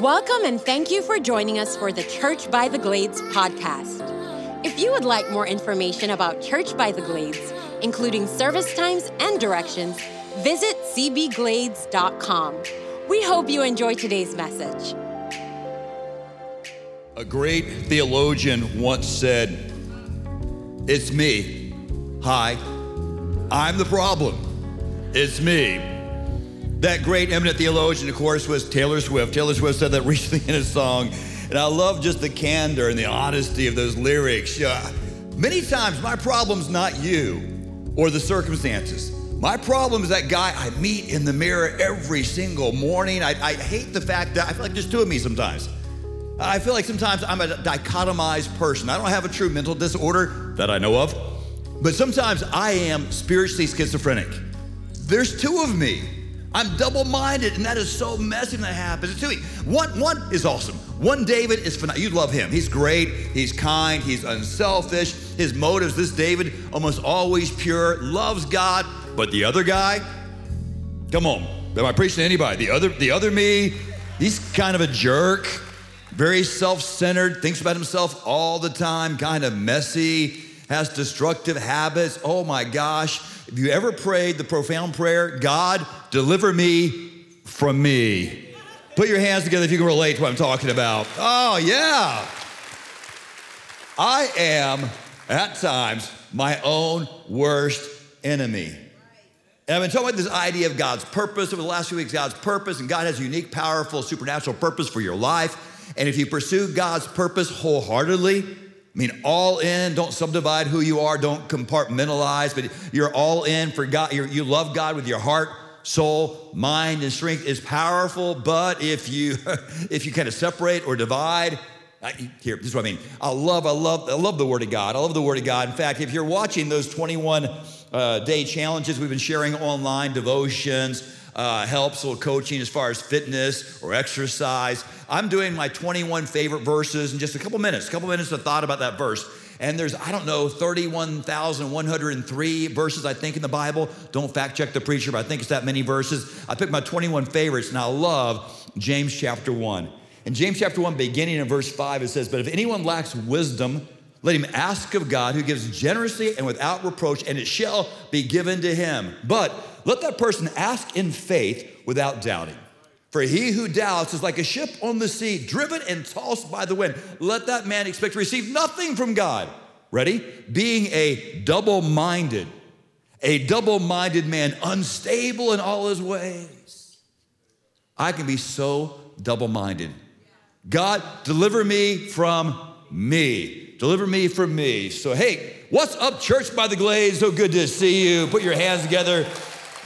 Welcome and thank you for joining us for the Church by the Glades podcast. If you would like more information about Church by the Glades, including service times and directions, visit cbglades.com. We hope you enjoy today's message. A great theologian once said, It's me. Hi, I'm the problem. It's me. That great eminent theologian, of course, was Taylor Swift. Taylor Swift said that recently in a song, and I love just the candor and the honesty of those lyrics. Yeah. Many times, my problem's not you or the circumstances. My problem is that guy I meet in the mirror every single morning. I, I hate the fact that I feel like there's two of me sometimes. I feel like sometimes I'm a dichotomized person. I don't have a true mental disorder that I know of, but sometimes I am spiritually schizophrenic. There's two of me. I'm double minded, and that is so messy when that happens. Two, one, one is awesome. One David is phenomenal. You love him. He's great. He's kind. He's unselfish. His motives, this David, almost always pure, loves God. But the other guy, come on. Am I preaching to anybody? The other, the other me, he's kind of a jerk, very self centered, thinks about himself all the time, kind of messy, has destructive habits. Oh my gosh. Have you ever prayed the profound prayer, God, deliver me from me? Put your hands together if you can relate to what I'm talking about. Oh, yeah. I am, at times, my own worst enemy. And I've been talking about this idea of God's purpose over the last few weeks, God's purpose, and God has a unique, powerful, supernatural purpose for your life. And if you pursue God's purpose wholeheartedly, I mean, all in, don't subdivide who you are, don't compartmentalize, but you're all in for God. You're, you love God with your heart, soul, mind, and strength is powerful. But if you if you kind of separate or divide, I, here, this is what I mean. I love, I love, I love the Word of God. I love the Word of God. In fact, if you're watching those 21 uh, day challenges we've been sharing online, devotions, uh, helps, a little coaching as far as fitness or exercise. I'm doing my 21 favorite verses in just a couple minutes, a couple minutes of thought about that verse. And there's, I don't know, 31,103 verses, I think, in the Bible. Don't fact check the preacher, but I think it's that many verses. I picked my 21 favorites, and I love James chapter 1. In James chapter 1, beginning in verse 5, it says, But if anyone lacks wisdom, let him ask of God, who gives generously and without reproach, and it shall be given to him. But let that person ask in faith without doubting. For he who doubts is like a ship on the sea, driven and tossed by the wind. Let that man expect to receive nothing from God. Ready? Being a double minded, a double minded man, unstable in all his ways. I can be so double minded. God, deliver me from me. Deliver me from me. So, hey, what's up, Church by the Glades? So good to see you. Put your hands together.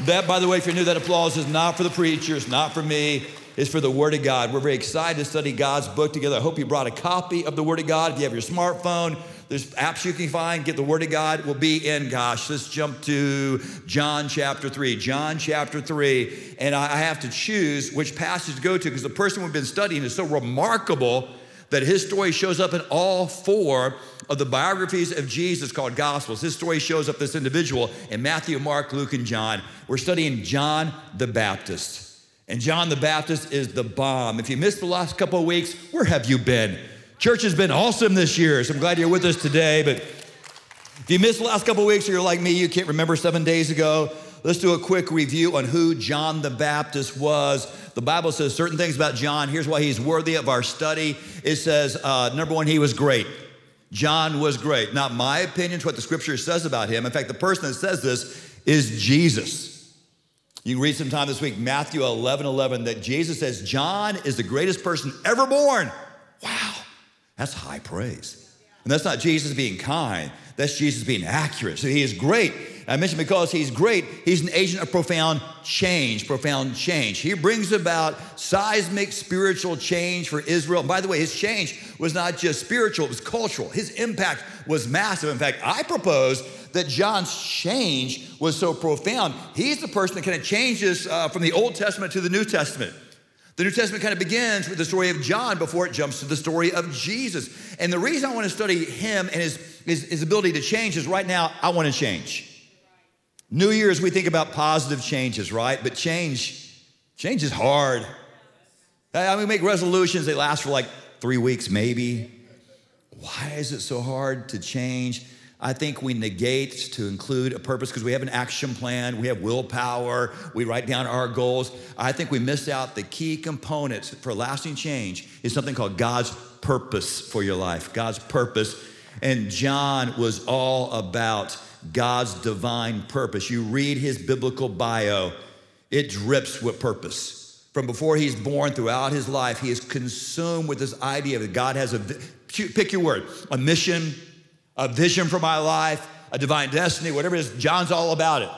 That, by the way, if you're new, that applause is not for the preacher, it's not for me, it's for the Word of God. We're very excited to study God's book together. I hope you brought a copy of the Word of God. If you have your smartphone, there's apps you can find. Get the Word of God. We'll be in, gosh, let's jump to John chapter 3. John chapter 3. And I have to choose which passage to go to because the person we've been studying is so remarkable that his story shows up in all four of the biographies of Jesus called Gospels. His story shows up this individual in Matthew, Mark, Luke, and John. We're studying John the Baptist. And John the Baptist is the bomb. If you missed the last couple of weeks, where have you been? Church has been awesome this year, so I'm glad you're with us today. But if you missed the last couple of weeks or you're like me, you can't remember seven days ago, let's do a quick review on who John the Baptist was. The Bible says certain things about John. Here's why he's worthy of our study. It says, uh, number one, he was great. John was great. Not my opinion, it's what the scripture says about him. In fact, the person that says this is Jesus. You can read sometime this week, Matthew 11 11, that Jesus says, John is the greatest person ever born. Wow, that's high praise. And that's not Jesus being kind, that's Jesus being accurate. So he is great. I mentioned because he's great, he's an agent of profound change, profound change. He brings about seismic spiritual change for Israel. And by the way, his change was not just spiritual, it was cultural. His impact was massive. In fact, I propose that John's change was so profound. He's the person that kind of changes uh, from the Old Testament to the New Testament. The New Testament kind of begins with the story of John before it jumps to the story of Jesus. And the reason I want to study him and his, his, his ability to change is right now, I want to change. New Year's, we think about positive changes, right? But change, change is hard. I mean, we make resolutions, they last for like three weeks, maybe. Why is it so hard to change? I think we negate to include a purpose because we have an action plan, we have willpower, we write down our goals. I think we miss out the key components for lasting change is something called God's purpose for your life. God's purpose. And John was all about God's divine purpose. You read his biblical bio, it drips with purpose. From before he's born throughout his life, he is consumed with this idea that God has a, pick your word, a mission, a vision for my life, a divine destiny, whatever it is, John's all about it.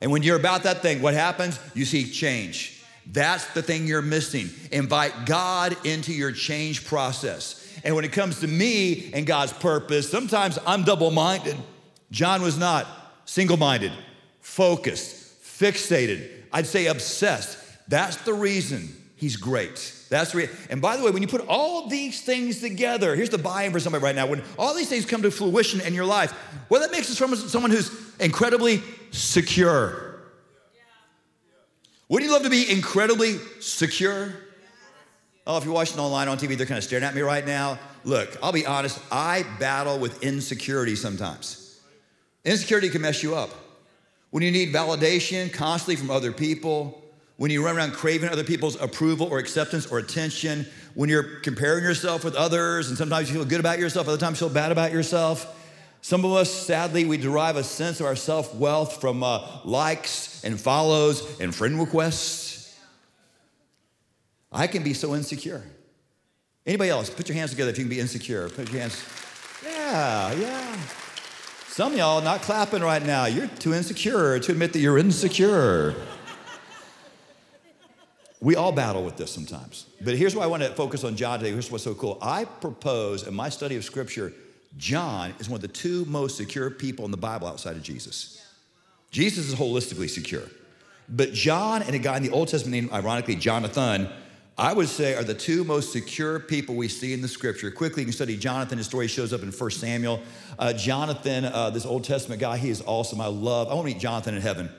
And when you're about that thing, what happens? You see change. That's the thing you're missing. Invite God into your change process. And when it comes to me and God's purpose, sometimes I'm double minded. John was not single minded, focused, fixated, I'd say obsessed. That's the reason he's great. That's the re- and by the way, when you put all these things together, here's the buy-in for somebody right now. When all these things come to fruition in your life, well, that makes us from someone who's incredibly secure. Wouldn't you love to be incredibly secure? Oh, if you're watching online on TV, they're kind of staring at me right now. Look, I'll be honest, I battle with insecurity sometimes. Insecurity can mess you up. When you need validation constantly from other people, when you run around craving other people's approval or acceptance or attention, when you're comparing yourself with others, and sometimes you feel good about yourself, other times you feel bad about yourself. Some of us, sadly, we derive a sense of our self wealth from uh, likes and follows and friend requests. I can be so insecure. Anybody else? Put your hands together if you can be insecure. Put your hands. Yeah, yeah. Some y'all not clapping right now. You're too insecure to admit that you're insecure. We all battle with this sometimes. But here's why I want to focus on John today. Here's what's so cool. I propose in my study of Scripture, John is one of the two most secure people in the Bible outside of Jesus. Jesus is holistically secure. But John and a guy in the Old Testament named, ironically, Jonathan, I would say are the two most secure people we see in the scripture. Quickly, you can study Jonathan. His story shows up in 1 Samuel. Uh, Jonathan, uh, this Old Testament guy, he is awesome. I love, I want to meet Jonathan in heaven.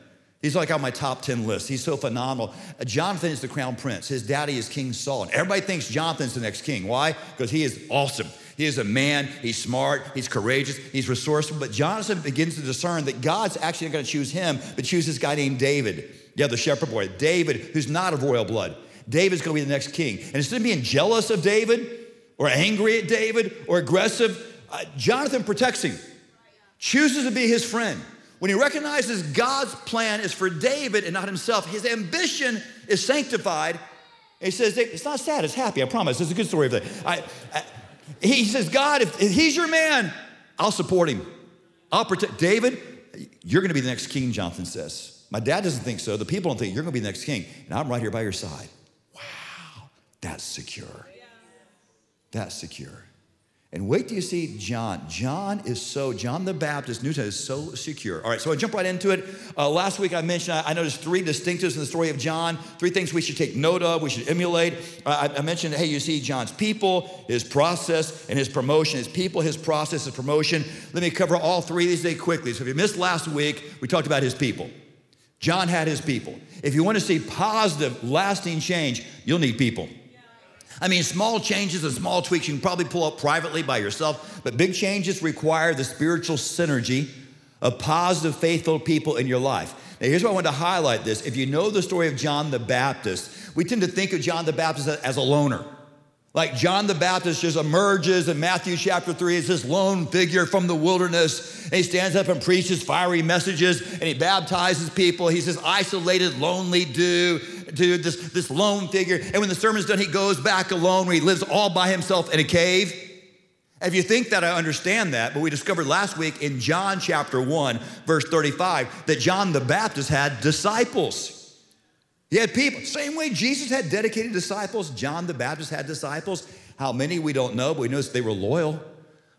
He's like on my top 10 list. He's so phenomenal. Uh, Jonathan is the crown prince. His daddy is King Saul. And everybody thinks Jonathan's the next king. Why? Because he is awesome. He is a man, he's smart, he's courageous, he's resourceful. But Jonathan begins to discern that God's actually not going to choose him, but choose this guy named David. Yeah, the shepherd boy. David, who's not of royal blood. David's going to be the next king. And instead of being jealous of David or angry at David or aggressive, uh, Jonathan protects him, chooses to be his friend. When he recognizes God's plan is for David and not himself, his ambition is sanctified. He says, It's not sad, it's happy, I promise. It's a good story of that. I, I, he says, God, if, if he's your man, I'll support him. I'll protect. David, you're going to be the next king, Jonathan says. My dad doesn't think so. The people don't think you're going to be the next king. And I'm right here by your side. Wow, that's secure. That's secure. And wait till you see John. John is so, John the Baptist, New Testament, is so secure. All right, so I jump right into it. Uh, last week I mentioned, I, I, noticed three distinctives in the story of John, three things we should take note of, we should emulate. Uh, I, I, mentioned, hey, you see John's people, his process, and his promotion. His people, his process, his promotion. Let me cover all three of these today quickly. So if you missed last week, we talked about his people. John had his people. If you want to see positive, lasting change, you'll need people. I mean, small changes and small tweaks you can probably pull up privately by yourself, but big changes require the spiritual synergy of positive, faithful people in your life. Now, here's why I want to highlight this. If you know the story of John the Baptist, we tend to think of John the Baptist as a loner. Like John the Baptist just emerges in Matthew chapter 3 as this lone figure from the wilderness. And he stands up and preaches fiery messages and he baptizes people. He's this isolated, lonely dude, dude this, this lone figure. And when the sermon's done, he goes back alone where he lives all by himself in a cave. If you think that I understand that, but we discovered last week in John chapter 1, verse 35, that John the Baptist had disciples. He had people, same way Jesus had dedicated disciples, John the Baptist had disciples. How many we don't know, but we know they were loyal.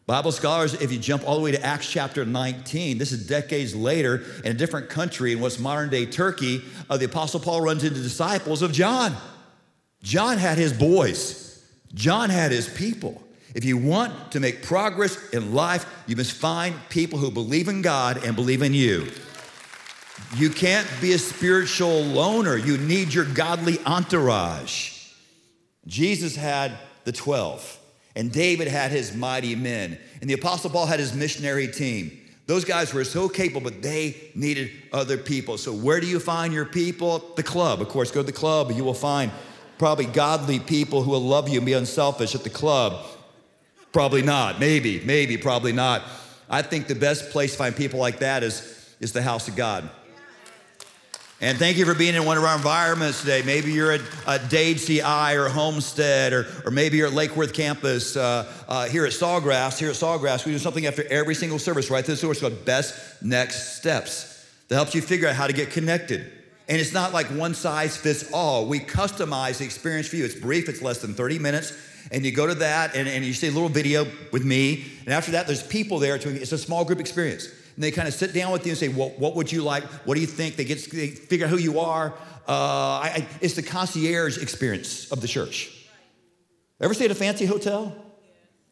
Bible scholars, if you jump all the way to Acts chapter 19, this is decades later in a different country in what's modern day Turkey, uh, the Apostle Paul runs into disciples of John. John had his boys, John had his people. If you want to make progress in life, you must find people who believe in God and believe in you. You can't be a spiritual loner. You need your godly entourage. Jesus had the 12, and David had his mighty men, and the Apostle Paul had his missionary team. Those guys were so capable, but they needed other people. So, where do you find your people? The club. Of course, go to the club, you will find probably godly people who will love you and be unselfish at the club. Probably not. Maybe, maybe, probably not. I think the best place to find people like that is, is the house of God. And thank you for being in one of our environments today. Maybe you're at, at Dade CI or Homestead, or, or maybe you're at Lake Worth campus uh, uh, here at Sawgrass. Here at Sawgrass, we do something after every single service right This is. Called Best Next Steps that helps you figure out how to get connected. And it's not like one size fits all. We customize the experience for you. It's brief, it's less than 30 minutes. And you go to that and, and you see a little video with me. And after that, there's people there. To, it's a small group experience and they kind of sit down with you and say, well, what would you like? What do you think? They get they figure out who you are. Uh, I, it's the concierge experience of the church. Ever stay at a fancy hotel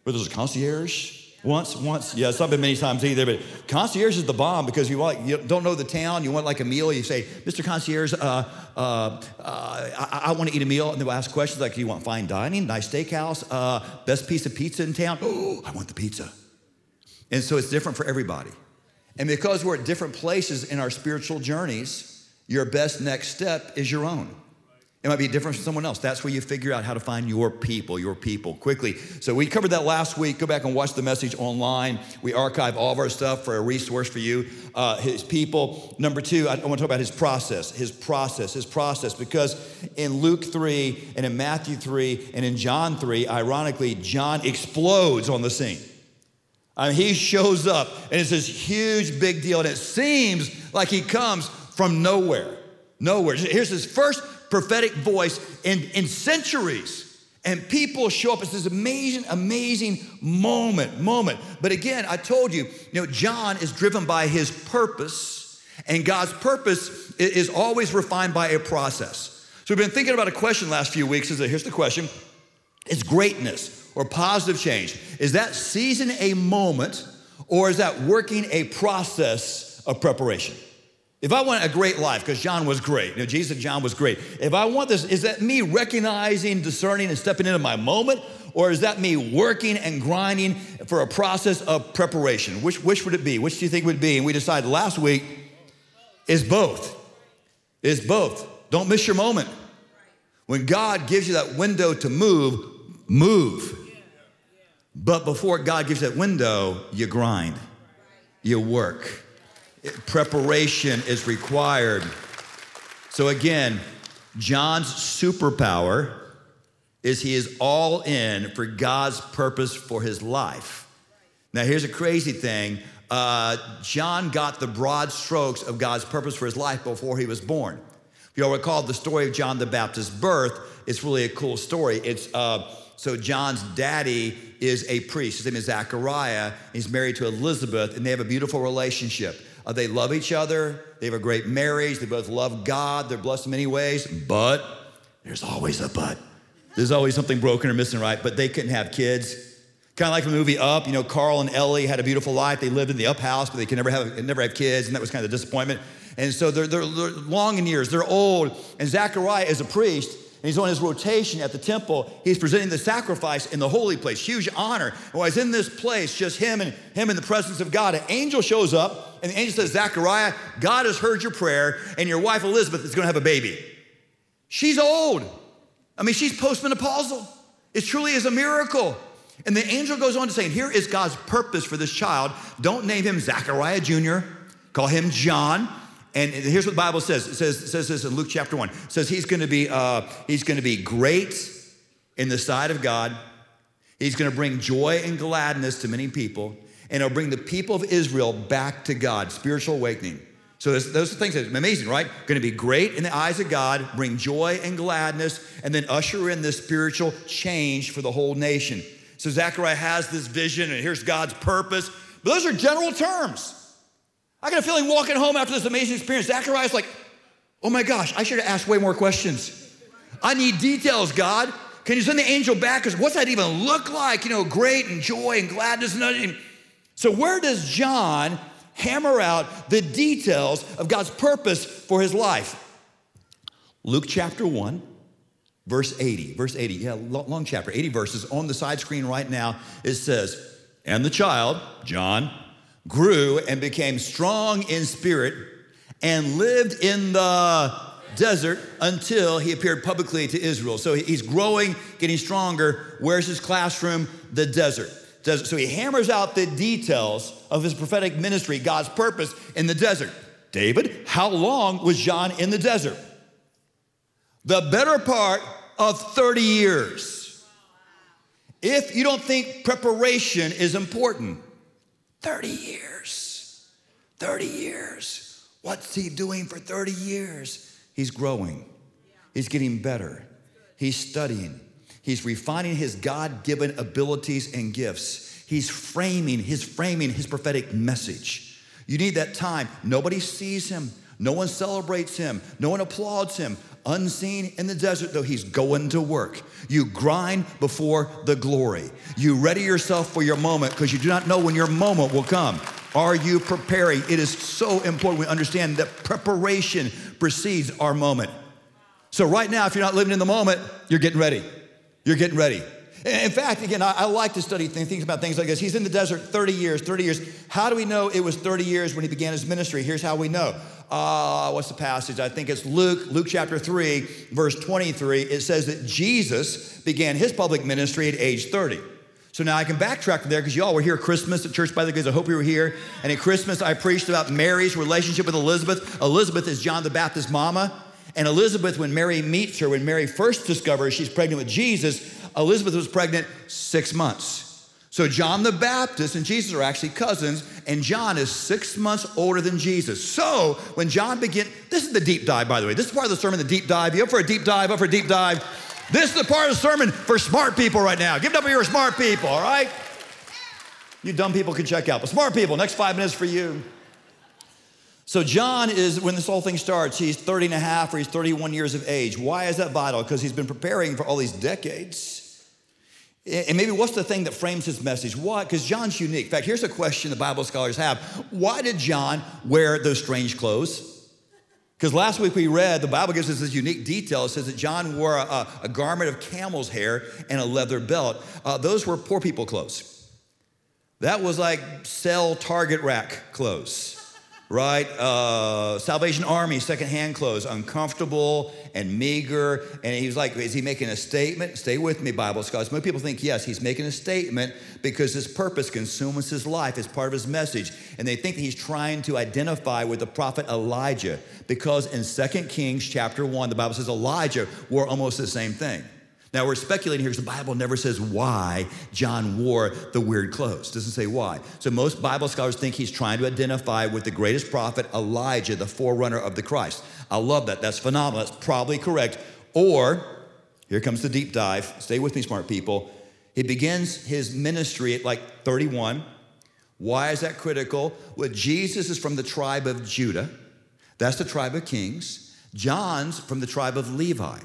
where there's a concierge? Once, once, yes, I've been many times either, but concierge is the bomb because you want, you don't know the town, you want like a meal, you say, Mr. Concierge, uh, uh, uh, I, I want to eat a meal, and they'll ask questions like, do you want fine dining, nice steakhouse, uh, best piece of pizza in town? Oh, I want the pizza. And so it's different for everybody. And because we're at different places in our spiritual journeys, your best next step is your own. It might be different from someone else. That's where you figure out how to find your people, your people quickly. So we covered that last week. Go back and watch the message online. We archive all of our stuff for a resource for you. Uh, his people. Number two, I want to talk about his process, his process, his process. Because in Luke 3 and in Matthew 3 and in John 3, ironically, John explodes on the scene. Mean, he shows up and it's this huge big deal, and it seems like he comes from nowhere. Nowhere. Here's his first prophetic voice in, in centuries. And people show up. It's this amazing, amazing moment, moment. But again, I told you, you know, John is driven by his purpose, and God's purpose is always refined by a process. So we've been thinking about a question last few weeks. Is that here's the question: Is greatness or positive change, is that seizing a moment or is that working a process of preparation? If I want a great life, because John was great, you know, Jesus and John was great. If I want this, is that me recognizing, discerning, and stepping into my moment? Or is that me working and grinding for a process of preparation? Which, which would it be? Which do you think would be? And we decided last week is both. Is both. Don't miss your moment. When God gives you that window to move, move. But before God gives that window, you grind, you work. Preparation is required. So, again, John's superpower is he is all in for God's purpose for his life. Now, here's a crazy thing uh, John got the broad strokes of God's purpose for his life before he was born. If you'll recall the story of John the Baptist's birth, it's really a cool story. It's uh, so John's daddy is a priest. His name is Zachariah. He's married to Elizabeth, and they have a beautiful relationship. Uh, they love each other. They have a great marriage. They both love God. They're blessed in many ways. But there's always a but. There's always something broken or missing, right? But they couldn't have kids. Kind of like the movie Up. You know, Carl and Ellie had a beautiful life. They lived in the Up house, but they could never have never have kids, and that was kind of a disappointment. And so they're, they're, they're long in years. They're old. And Zachariah is a priest and he's on his rotation at the temple. He's presenting the sacrifice in the holy place, huge honor. And while he's in this place, just him and him in the presence of God, an angel shows up, and the angel says, Zachariah, God has heard your prayer, and your wife Elizabeth is going to have a baby. She's old. I mean, she's postmenopausal. It truly is a miracle. And the angel goes on to say, Here is God's purpose for this child. Don't name him Zachariah Jr., call him John. And here's what the Bible says. It says, it says this in Luke chapter 1. It says he's gonna be uh, he's gonna be great in the sight of God. He's gonna bring joy and gladness to many people, and he'll bring the people of Israel back to God, spiritual awakening. So those are things are amazing, right? Going to be great in the eyes of God, bring joy and gladness, and then usher in this spiritual change for the whole nation. So Zechariah has this vision, and here's God's purpose. But those are general terms. I got a feeling walking home after this amazing experience, Zachariah's like, oh my gosh, I should have asked way more questions. I need details, God. Can you send the angel back? Because what's that even look like? You know, great and joy and gladness and. So, where does John hammer out the details of God's purpose for his life? Luke chapter 1, verse 80. Verse 80, yeah, long chapter, 80 verses. On the side screen right now, it says, And the child, John, grew and became strong in spirit and lived in the desert until he appeared publicly to Israel. So he's growing, getting stronger. Where's his classroom? The desert. desert. So he hammers out the details of his prophetic ministry, God's purpose in the desert. David, how long was John in the desert? The better part of 30 years. If you don't think preparation is important, 30 years. 30 years. What's he doing for 30 years? He's growing, he's getting better, he's studying, he's refining his God given abilities and gifts. He's framing, his framing his prophetic message. You need that time. Nobody sees him. No one celebrates him. No one applauds him. Unseen in the desert, though, he's going to work. You grind before the glory. You ready yourself for your moment because you do not know when your moment will come. Are you preparing? It is so important we understand that preparation precedes our moment. So, right now, if you're not living in the moment, you're getting ready. You're getting ready. In fact, again, I, like to study things about things like this. He's in the desert 30 years, 30 years. How do we know it was 30 years when he began his ministry? Here's how we know. Uh, what's the passage? I think it's Luke, Luke chapter 3, verse 23. It says that Jesus began his public ministry at age 30. So now I can backtrack from there because y'all were here Christmas at Church by the Glades. I hope you were here. And at Christmas, I preached about Mary's relationship with Elizabeth. Elizabeth is John the Baptist's mama. And Elizabeth, when Mary meets her, when Mary first discovers she's pregnant with Jesus, Elizabeth was pregnant six months. So John the Baptist and Jesus are actually cousins, and John is six months older than Jesus. So when John began, this is the deep dive, by the way. This is part of the sermon, the deep dive. You up for a deep dive? Up for a deep dive? This is the part of the sermon for smart people right now. Give it up for your smart people, all right? You dumb people can check out. But smart people, next five minutes for you. So John is, when this whole thing starts, he's 30 and a half or he's 31 years of age. Why is that vital? Because he's been preparing for all these decades. And maybe what's the thing that frames his message? Why? Because John's unique. In fact, here's a question the Bible scholars have Why did John wear those strange clothes? Because last week we read, the Bible gives us this unique detail. It says that John wore a, a garment of camel's hair and a leather belt. Uh, those were poor people clothes. That was like sell target rack clothes right? Uh, Salvation Army, secondhand clothes, uncomfortable and meager. And he was like, is he making a statement? Stay with me, Bible scholars. Most people think, yes, he's making a statement because his purpose consumes his life as part of his message. And they think he's trying to identify with the prophet Elijah because in 2 Kings chapter 1, the Bible says Elijah wore almost the same thing. Now we're speculating here because the Bible never says why John wore the weird clothes. It doesn't say why. So most Bible scholars think he's trying to identify with the greatest prophet Elijah, the forerunner of the Christ. I love that. That's phenomenal. That's probably correct. Or here comes the deep dive. Stay with me, smart people. He begins his ministry at like 31. Why is that critical? Well, Jesus is from the tribe of Judah. That's the tribe of kings. John's from the tribe of Levi.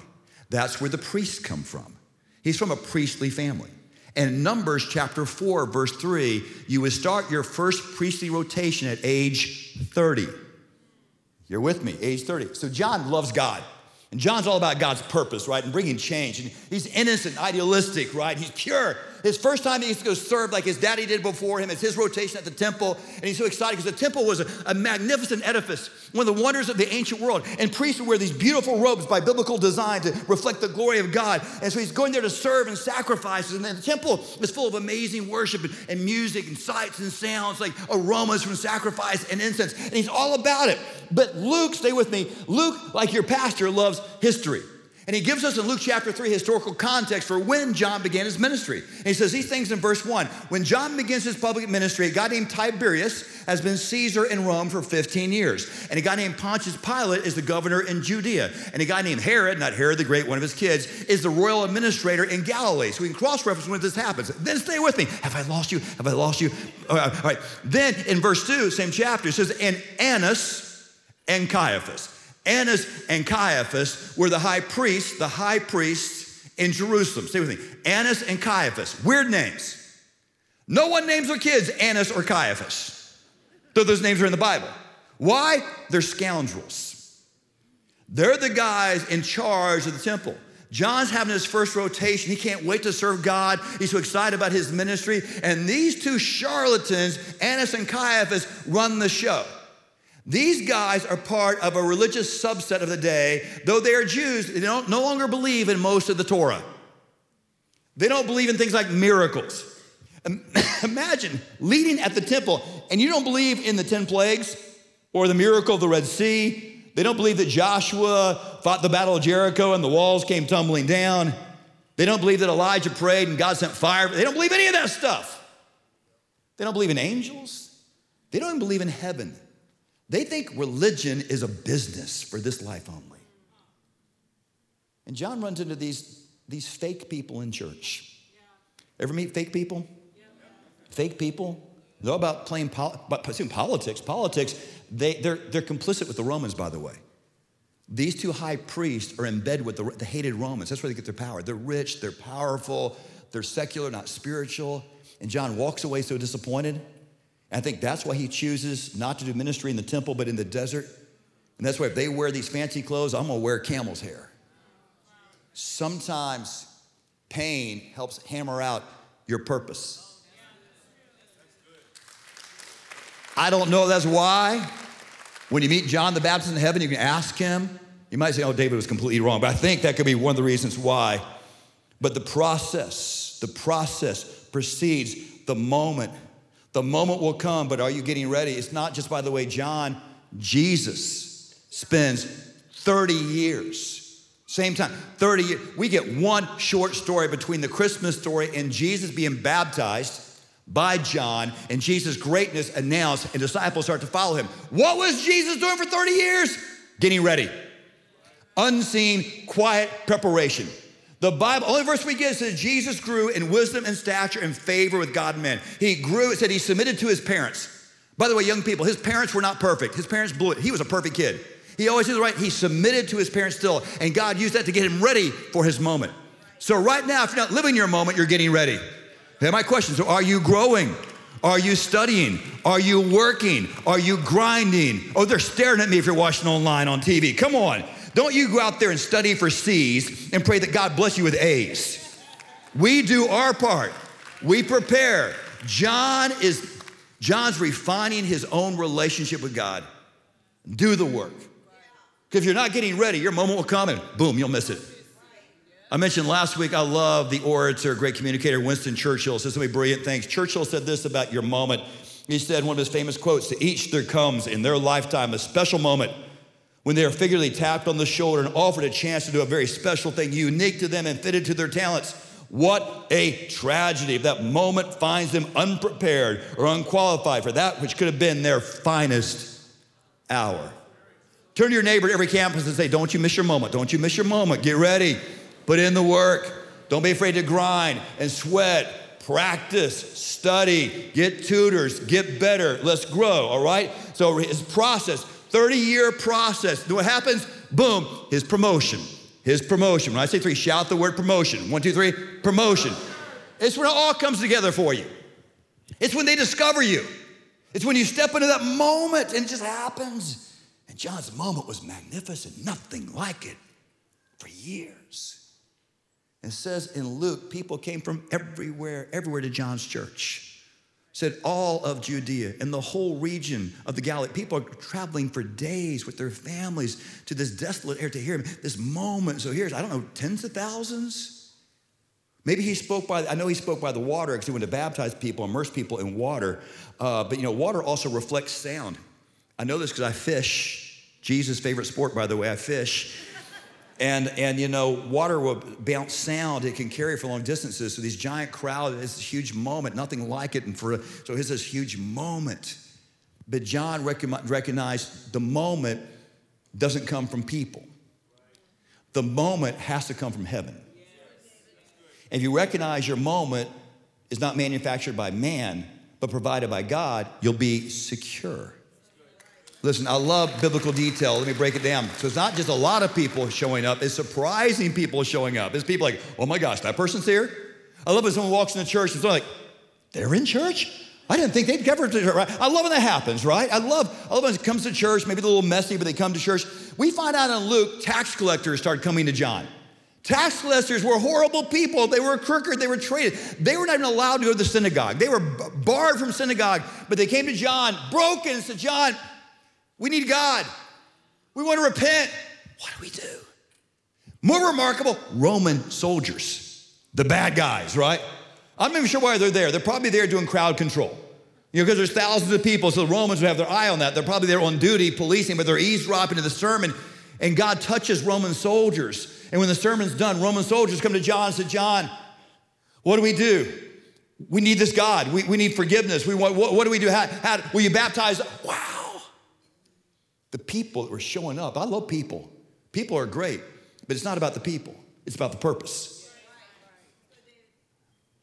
That's where the priests come from. He's from a priestly family. And Numbers chapter 4, verse 3, you would start your first priestly rotation at age 30. You're with me, age 30. So John loves God. And John's all about God's purpose, right? And bringing change. And he's innocent, idealistic, right? He's pure. His first time he used to go serve like his daddy did before him. It's his rotation at the temple. And he's so excited because the temple was a, a, magnificent edifice, one of the wonders of the ancient world. And priests would wear these beautiful robes by biblical design to reflect the glory of God. And so he's going there to serve and sacrifices. And the temple is full of amazing worship and, and music and sights and sounds, like aromas from sacrifice and incense. And he's all about it. But Luke, stay with me, Luke, like your pastor, loves history. And he gives us in Luke chapter 3 historical context for when John began his ministry. And he says these things in verse 1. When John begins his public ministry, a guy named Tiberius has been Caesar in Rome for 15 years. And a guy named Pontius Pilate is the governor in Judea. And a guy named Herod, not Herod the Great, one of his kids, is the royal administrator in Galilee. So we can cross reference when this happens. Then stay with me. Have I lost you? Have I lost you? All right. Then in verse 2, same chapter, it says, And Annas and Caiaphas. Annas and Caiaphas were the high priests, the high priests in Jerusalem. Stay with me. Annas and Caiaphas. Weird names. No one names their kids Annas or Caiaphas, though those names are in the Bible. Why? They're scoundrels. They're the guys in charge of the temple. John's having his first rotation. He can't wait to serve God. He's so excited about his ministry. And these two charlatans, Annas and Caiaphas, run the show. These guys are part of a religious subset of the day. Though they are Jews, they don't no longer believe in most of the Torah. They don't believe in things like miracles. Imagine leading at the temple and you don't believe in the 10 plagues or the miracle of the Red Sea. They don't believe that Joshua fought the battle of Jericho and the walls came tumbling down. They don't believe that Elijah prayed and God sent fire. They don't believe any of that stuff. They don't believe in angels. They don't even believe in heaven. They think religion is a business for this life only. And John runs into these, these fake people in church. Ever meet fake people? Fake people? They're about playing pol- politics. Politics, they, they're, they're complicit with the Romans, by the way. These two high priests are in bed with the, the hated Romans. That's where they get their power. They're rich, they're powerful, they're secular, not spiritual. And John walks away so disappointed. I think that's why he chooses not to do ministry in the temple, but in the desert. And that's why if they wear these fancy clothes, I'm gonna wear camel's hair. Sometimes pain helps hammer out your purpose. I don't know that's why. When you meet John the Baptist in heaven, you can ask him. You might say, oh, David was completely wrong, but I think that could be one of the reasons why. But the process, the process precedes the moment. The moment will come, but are you getting ready? It's not just, by the way, John, Jesus spends 30 years, same time, 30 years. We get one short story between the Christmas story and Jesus being baptized by John and Jesus' greatness announced, and disciples start to follow him. What was Jesus doing for 30 years? Getting ready. Unseen, quiet preparation. The Bible, only verse we get says Jesus grew in wisdom and stature and favor with God and men. He grew, it said he submitted to his parents. By the way, young people, his parents were not perfect. His parents blew it. He was a perfect kid. He always did the right. He submitted to his parents still, and God used that to get him ready for his moment. So right now, if you're not living your moment, you're getting ready. Now, my question so are you growing? Are you studying? Are you working? Are you grinding? Oh, they're staring at me if you're watching online on TV. Come on. Don't you go out there and study for C's and pray that God bless you with A's. We do our part. We prepare. John is John's refining his own relationship with God. Do the work. Because if you're not getting ready, your moment will come and boom, you'll miss it. I mentioned last week, I love the orator, great communicator, Winston Churchill says so many brilliant things. Churchill said this about your moment. He said, one of his famous quotes, to each there comes in their lifetime a special moment when they are figuratively tapped on the shoulder and offered a chance to do a very special thing unique to them and fitted to their talents. What a tragedy if that moment finds them unprepared or unqualified for that which could have been their finest hour. Turn to your neighbor at every campus and say, Don't you miss your moment. Don't you miss your moment. Get ready. Put in the work. Don't be afraid to grind and sweat, practice, study, get tutors, get better. Let's grow, all right? So his process, 30 year process. What happens? Boom, his promotion. His promotion. When I say three, shout the word promotion. One, two, three, promotion. It's when it all comes together for you. It's when they discover you. It's when you step into that moment and it just happens. And John's moment was magnificent, nothing like it for years. It says in Luke, people came from everywhere, everywhere to John's church. Said all of Judea and the whole region of the Galilee. People are traveling for days with their families to this desolate area to hear him. This moment. So here's, I don't know, tens of thousands. Maybe he spoke by, I know he spoke by the water because he went to baptize people, immerse people in water. Uh, but you know, water also reflects sound. I know this because I fish. Jesus' favorite sport, by the way, I fish. And, and you know, water will bounce sound, it can carry for long distances. So these giant crowds, it's a huge moment, nothing like it. And for so it's this huge moment. But John recognized the moment doesn't come from people. The moment has to come from heaven. And if you recognize your moment is not manufactured by man, but provided by God, you'll be secure. Listen, I love biblical detail. Let me break it down. So it's not just a lot of people showing up, it's surprising people showing up. It's people like, oh my gosh, that person's here. I love when someone walks in the church and someone like, they're in church? I didn't think they'd ever church, right? I love when that happens, right? I love, I love when it comes to church, maybe a little messy, but they come to church. We find out in Luke, tax collectors start coming to John. Tax collectors were horrible people. They were crooked. They were traded. They were not even allowed to go to the synagogue. They were barred from synagogue. But they came to John, broken, said, John, we need God. We want to repent. What do we do? More remarkable, Roman soldiers, the bad guys, right? I'm not even sure why they're there. They're probably there doing crowd control. You know, because there's thousands of people, so the Romans would have their eye on that. They're probably there on duty, policing, but they're eavesdropping to the sermon. And God touches Roman soldiers. And when the sermon's done, Roman soldiers come to John and say, John, what do we do? We need this God. We, we need forgiveness. We want, what, what do we do? How, how, will you baptize? Wow. The people that were showing up. I love people. People are great, but it's not about the people, it's about the purpose.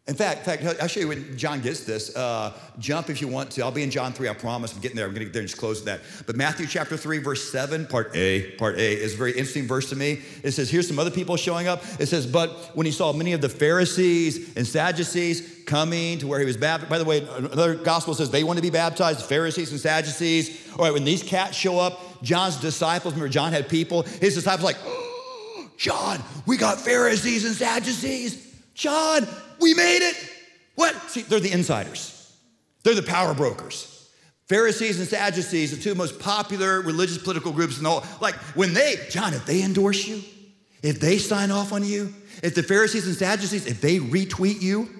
In fact, in fact, I'll show you when John gets this. Uh, jump if you want to. I'll be in John 3, I promise. I'm getting there. I'm going to get there and just close that. But Matthew chapter 3, verse 7, part A, part A is a very interesting verse to me. It says, here's some other people showing up. It says, but when he saw many of the Pharisees and Sadducees coming to where he was baptized, by the way, another gospel says they want to be baptized, Pharisees and Sadducees. All right, when these cats show up, John's disciples, remember John had people, his disciples like, oh, John, we got Pharisees and Sadducees. John, we made it. What? See, they're the insiders, they're the power brokers. Pharisees and Sadducees, the two most popular religious political groups in the whole. Like when they, John, if they endorse you, if they sign off on you, if the Pharisees and Sadducees, if they retweet you,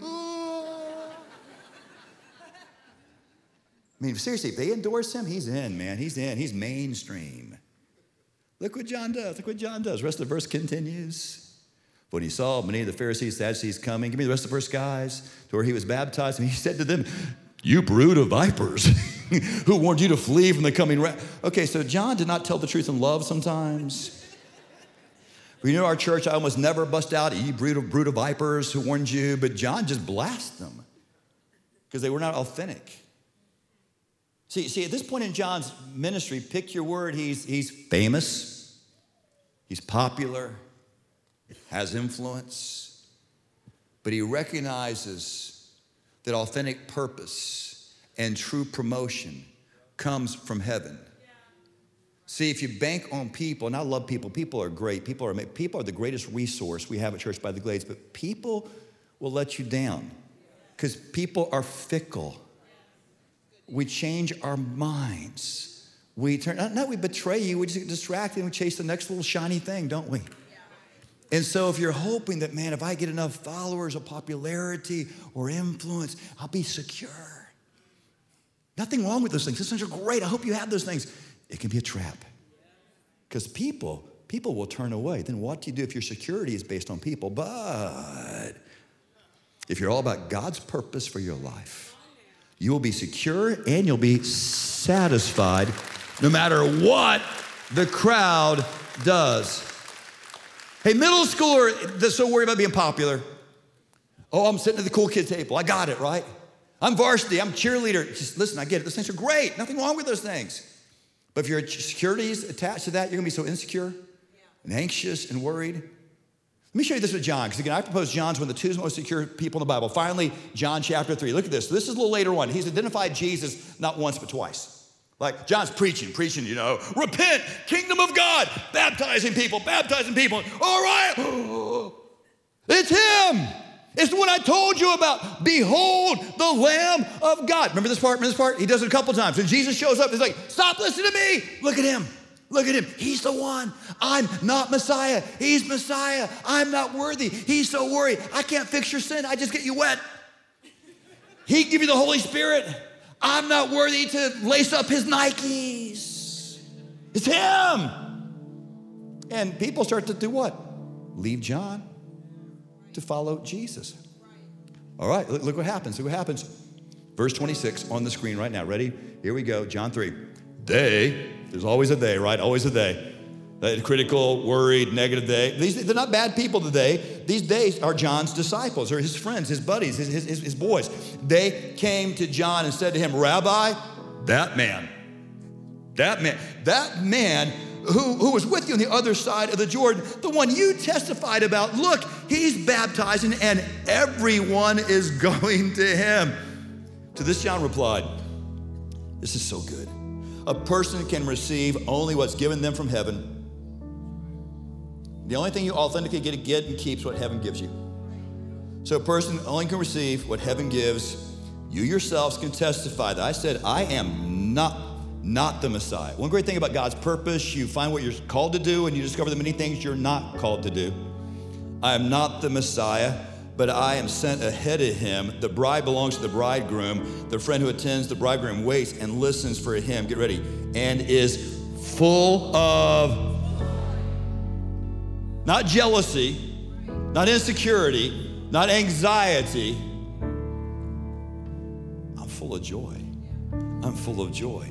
I mean, seriously, if they endorse him, he's in, man. He's in. He's mainstream. Look what John does. Look what John does. The rest of the verse continues. When he saw many of the Pharisees, Sadducees coming, give me the rest of the guys, to where he was baptized, and he said to them, You brood of vipers, who warned you to flee from the coming wrath. Okay, so John did not tell the truth in love sometimes. You know, our church, I almost never bust out, you brood of, brood of vipers who warned you, but John just blasts them because they were not authentic. See, see, at this point in John's ministry, pick your word, he's, he's famous, he's popular, has influence, but he recognizes that authentic purpose and true promotion comes from heaven. See, if you bank on people, and I love people, people are great. People are, people are the greatest resource we have at Church by the Glades, but people will let you down because people are fickle. We change our minds. We turn, not, not we betray you, we just get distracted and we chase the next little shiny thing, don't we? And so, if you're hoping that, man, if I get enough followers or popularity or influence, I'll be secure. Nothing wrong with those things. Those things are great. I hope you have those things. It can be a trap. Because people, people will turn away. Then what do you do if your security is based on people? But if you're all about God's purpose for your life, you will be secure and you'll be satisfied no matter what the crowd does. Hey, middle schooler that's so worried about being popular. Oh, I'm sitting at the cool kid table. I got it, right? I'm varsity, I'm cheerleader. Just listen, I get it. Those things are great. Nothing wrong with those things. But if your security is attached to that, you're gonna be so insecure and anxious and worried. Let me show you this with John, because again, I propose John's one of the two most secure people in the Bible. Finally, John chapter 3. Look at this. This is a little later on. He's identified Jesus not once, but twice. Like John's preaching, preaching, you know, repent, kingdom of God, baptizing people, baptizing people. All right, it's him. It's one I told you about. Behold the Lamb of God. Remember this part? Remember this part? He does it a couple times. And Jesus shows up, he's like, Stop listening to me. Look at him. Look at him. He's the one. I'm not Messiah. He's Messiah. I'm not worthy. He's so worried. I can't fix your sin. I just get you wet. He give you the Holy Spirit. I'm not worthy to lace up his Nikes. It's him. And people start to do what? Leave John to follow Jesus. All right, look, what happens. Look what happens. Verse 26 on the screen right now. Ready? Here we go. John 3. They, there's always a they, right? Always a they critical, worried, negative day. These, they're not bad people today. These days are John's disciples or his friends, his buddies, his, his, his boys. They came to John and said to him, Rabbi, that man, that man, that man who, who was with you on the other side of the Jordan, the one you testified about, look, he's baptizing and everyone is going to him. To this, John replied, This is so good. A person can receive only what's given them from heaven The only thing you authentically get to get and keep is what heaven gives you. So a person only can receive what heaven gives. You yourselves can testify that I said, I am not not the Messiah. One great thing about God's purpose, you find what you're called to do and you discover the many things you're not called to do. I am not the Messiah, but I am sent ahead of him. The bride belongs to the bridegroom. The friend who attends the bridegroom waits and listens for him. Get ready. And is full of not jealousy, not insecurity, not anxiety. I'm full of joy. I'm full of joy.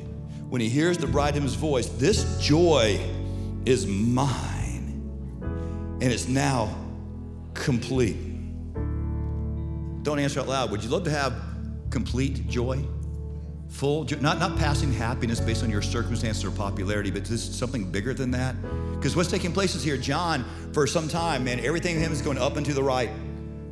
When he hears the bridegroom's voice, this joy is mine, and it's now complete. Don't answer out loud. Would you love to have complete joy? Full? Not, not passing happiness based on your circumstances or popularity, but this something bigger than that? Because what's taking place is here, John, for some time, man, everything in him is going up and to the right.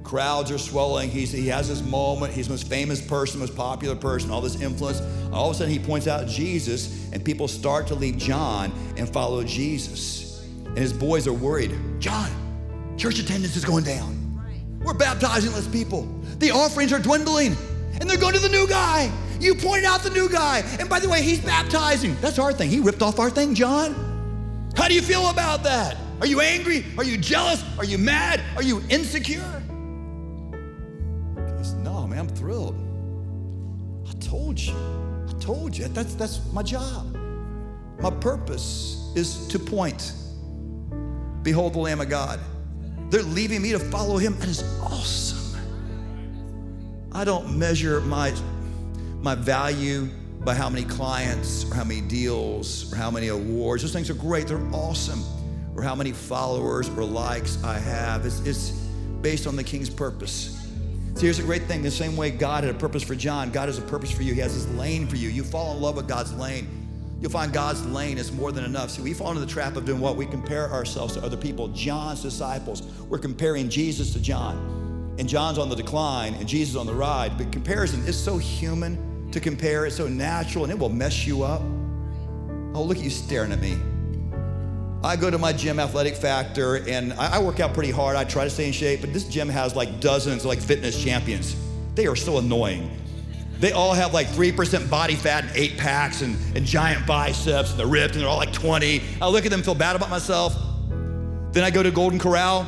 Crowds are swelling. He's, he has this moment. He's the most famous person, most popular person, all this influence. All of a sudden, he points out Jesus, and people start to leave John and follow Jesus. And his boys are worried. John, church attendance is going down. We're baptizing less people. The offerings are dwindling, and they're going to the new guy. You pointed out the new guy. And by the way, he's baptizing. That's our thing. He ripped off our thing, John. How do you feel about that? Are you angry? Are you jealous? Are you mad? Are you insecure? Goes, no, man, I'm thrilled. I told you. I told you. That's, that's my job. My purpose is to point. Behold the Lamb of God. They're leaving me to follow him. That is awesome. I don't measure my, my value by how many clients or how many deals or how many awards. Those things are great, they're awesome. Or how many followers or likes I have. It's, it's based on the king's purpose. See, here's a great thing. The same way God had a purpose for John, God has a purpose for you. He has his lane for you. You fall in love with God's lane. You'll find God's lane is more than enough. See, we fall into the trap of doing what? We compare ourselves to other people. John's disciples, we're comparing Jesus to John. And John's on the decline and Jesus on the ride. But comparison is so human to compare, it's so natural, and it will mess you up. Oh, look at you staring at me. I go to my gym, Athletic Factor, and I, work out pretty hard. I try to stay in shape, but this gym has like dozens of like fitness champions. They are so annoying. They all have like 3% body fat and eight packs and, and giant biceps and they're ripped and they're all like 20. I look at them, feel bad about myself. Then I go to Golden Corral,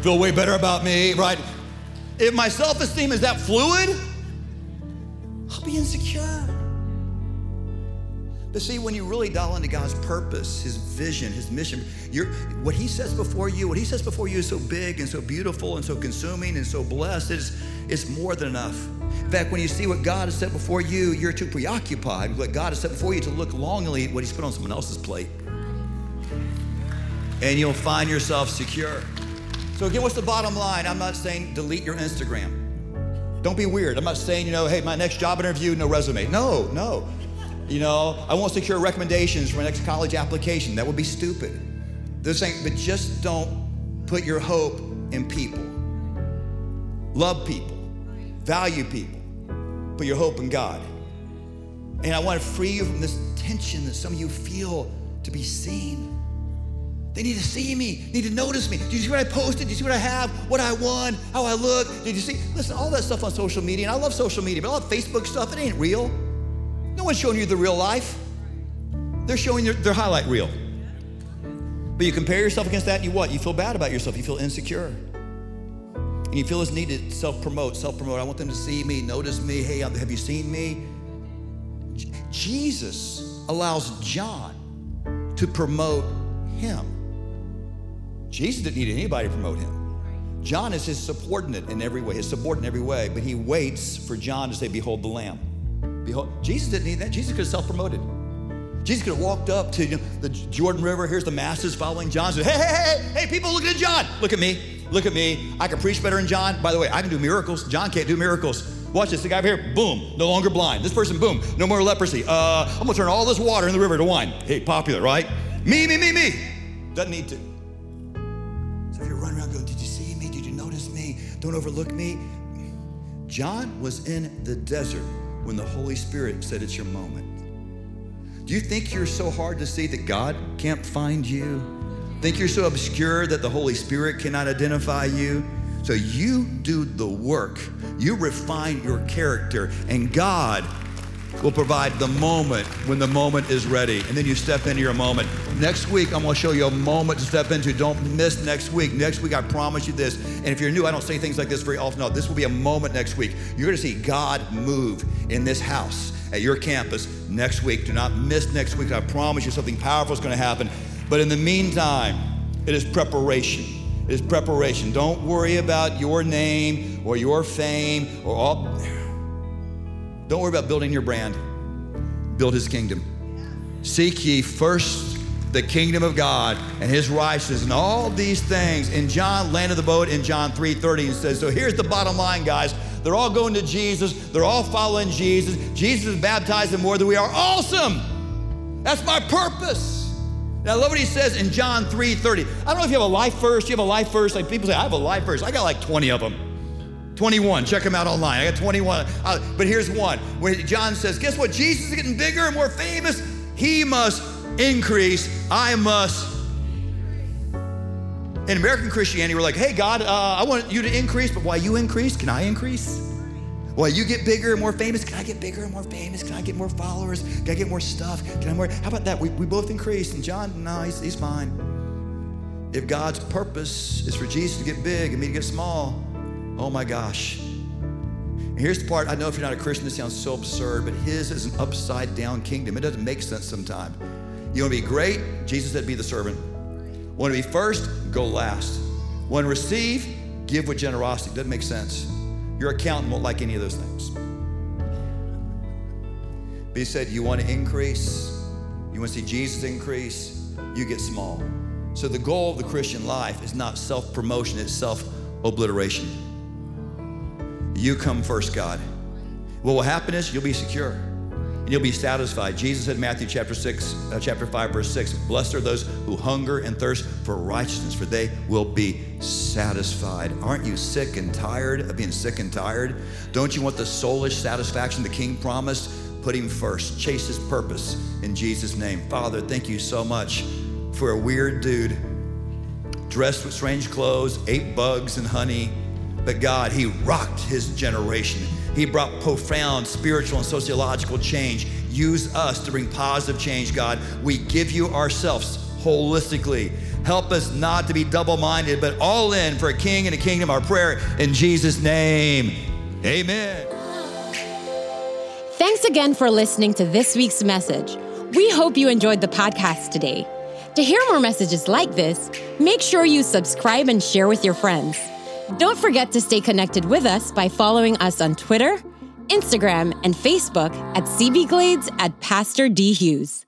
feel way better about me, right? If my self esteem is that fluid, Be insecure. But see, when you really dial into God's purpose, His vision, His mission, what He says before you, what He says before you is so big and so beautiful and so consuming and so blessed. It's, it's more than enough. In fact, when you see what God has set before you, you're too preoccupied with what God has set before you to look longingly at what He's put on someone else's plate. And you'll find yourself secure. So, again, what's the bottom line? I'm not saying delete your Instagram. Don't be weird. I'm not saying, you know, hey, my next job interview, no resume. No, no. You know, I won't secure recommendations for my next college application. That would be stupid. They're saying, but just don't put your hope in people. Love people, value people, put your hope in God. And I want to free you from this tension that some of you feel to be seen. They need to see me, need to notice me. Did you see what I posted? Did you see what I have? What I won? How I look? Did you see? Listen, all that stuff on social media, and I love social media, but all that Facebook stuff, it ain't real. No one's showing you the real life. They're showing their, their highlight reel. But you compare yourself against that, and you what? You feel bad about yourself. You feel insecure. And you feel this need to self promote, self promote. I want them to see me, notice me. Hey, have you seen me? J- Jesus allows John to promote him. Jesus didn't need anybody to promote him. John is his subordinate in every way, his subordinate in every way, but he waits for John to say, Behold the Lamb. Behold, Jesus didn't need that. Jesus could have self promoted. Jesus could have walked up to you know, the Jordan River. Here's the masses following John. Said, hey, hey, hey, hey, people, look at John. Look at me. Look at me. I can preach better than John. By the way, I can do miracles. John can't do miracles. Watch this. The guy over here, boom, no longer blind. This person, boom, no more leprosy. Uh, I'm gonna turn all this water in the river to wine. Hey, popular, right? Me, me, me, me. Doesn't need to. Don't overlook me. John was in the desert when the Holy Spirit said it's your moment. Do you think you're so hard to see that God can't find you? Think you're so obscure that the Holy Spirit cannot identify you? So you do the work, you refine your character, and God will provide the moment when the moment is ready. And then you step into your moment. Next week, I'm gonna show you a moment to step into. Don't miss next week. Next week, I promise you this. And if you're new, I don't say things like this very often. No, this will be a moment next week. You're gonna see God move in this house at your campus next week. Do not miss next week. I promise you something powerful is gonna happen. But in the meantime, it is preparation. It is preparation. Don't worry about your name or your fame or all. Don't worry about building your brand. Build his kingdom. Seek ye first the kingdom of God and his righteousness and all these things. And John landed the boat in John 3:30 and says, So here's the bottom line, guys. They're all going to Jesus, they're all following Jesus. Jesus is baptizing more than we are. Awesome! That's my purpose. And I love what he says in John 3:30. I don't know if you have a life verse. You have a life verse. Like people say, I have a life verse. I got like 20 of them. 21. Check them out online. I got 21. Uh, but here's one. where John says, guess what? Jesus is getting bigger and more famous. He must increase. I must. In American Christianity, we're like, hey, God, uh, I want you to increase, but while you increase, can I increase? While you get bigger and more famous, can I get bigger and more famous? Can I get more followers? Can I get more stuff? Can I more? How about that? We, we both increase. And John, no, he's, he's fine. If God's purpose is for Jesus to get big and me to get small, oh my gosh. And here's the part I know if you're not a Christian, this sounds so absurd, but his is an upside down kingdom. It doesn't make sense sometimes. You want to be great? Jesus said, be the servant. Want to be first? Go last. Want to receive? Give with generosity. Doesn't make sense. Your accountant won't like any of those things. But he said, You want to increase? You want to see Jesus increase? You get small. So the goal of the Christian life is not self promotion, it's self obliteration. You come first, God. What will happen is you'll be secure and you'll be satisfied. Jesus said in Matthew chapter 6, uh, chapter 5, verse 6, blessed are those who hunger and thirst for righteousness, for they will be satisfied. Aren't you sick and tired of being sick and tired? Don't you want the soulish satisfaction the king promised? Put him first. Chase his purpose in Jesus' name. Father, thank you so much for a weird dude dressed with strange clothes, ate bugs and honey. But God, he rocked his generation. He brought profound spiritual and sociological change. Use us to bring positive change, God. We give you ourselves holistically. Help us not to be double minded, but all in for a king and a kingdom. Our prayer in Jesus' name. Amen. Thanks again for listening to this week's message. We hope you enjoyed the podcast today. To hear more messages like this, make sure you subscribe and share with your friends. Don't forget to stay connected with us by following us on Twitter, Instagram, and Facebook at CB Glades at Pastor D. Hughes.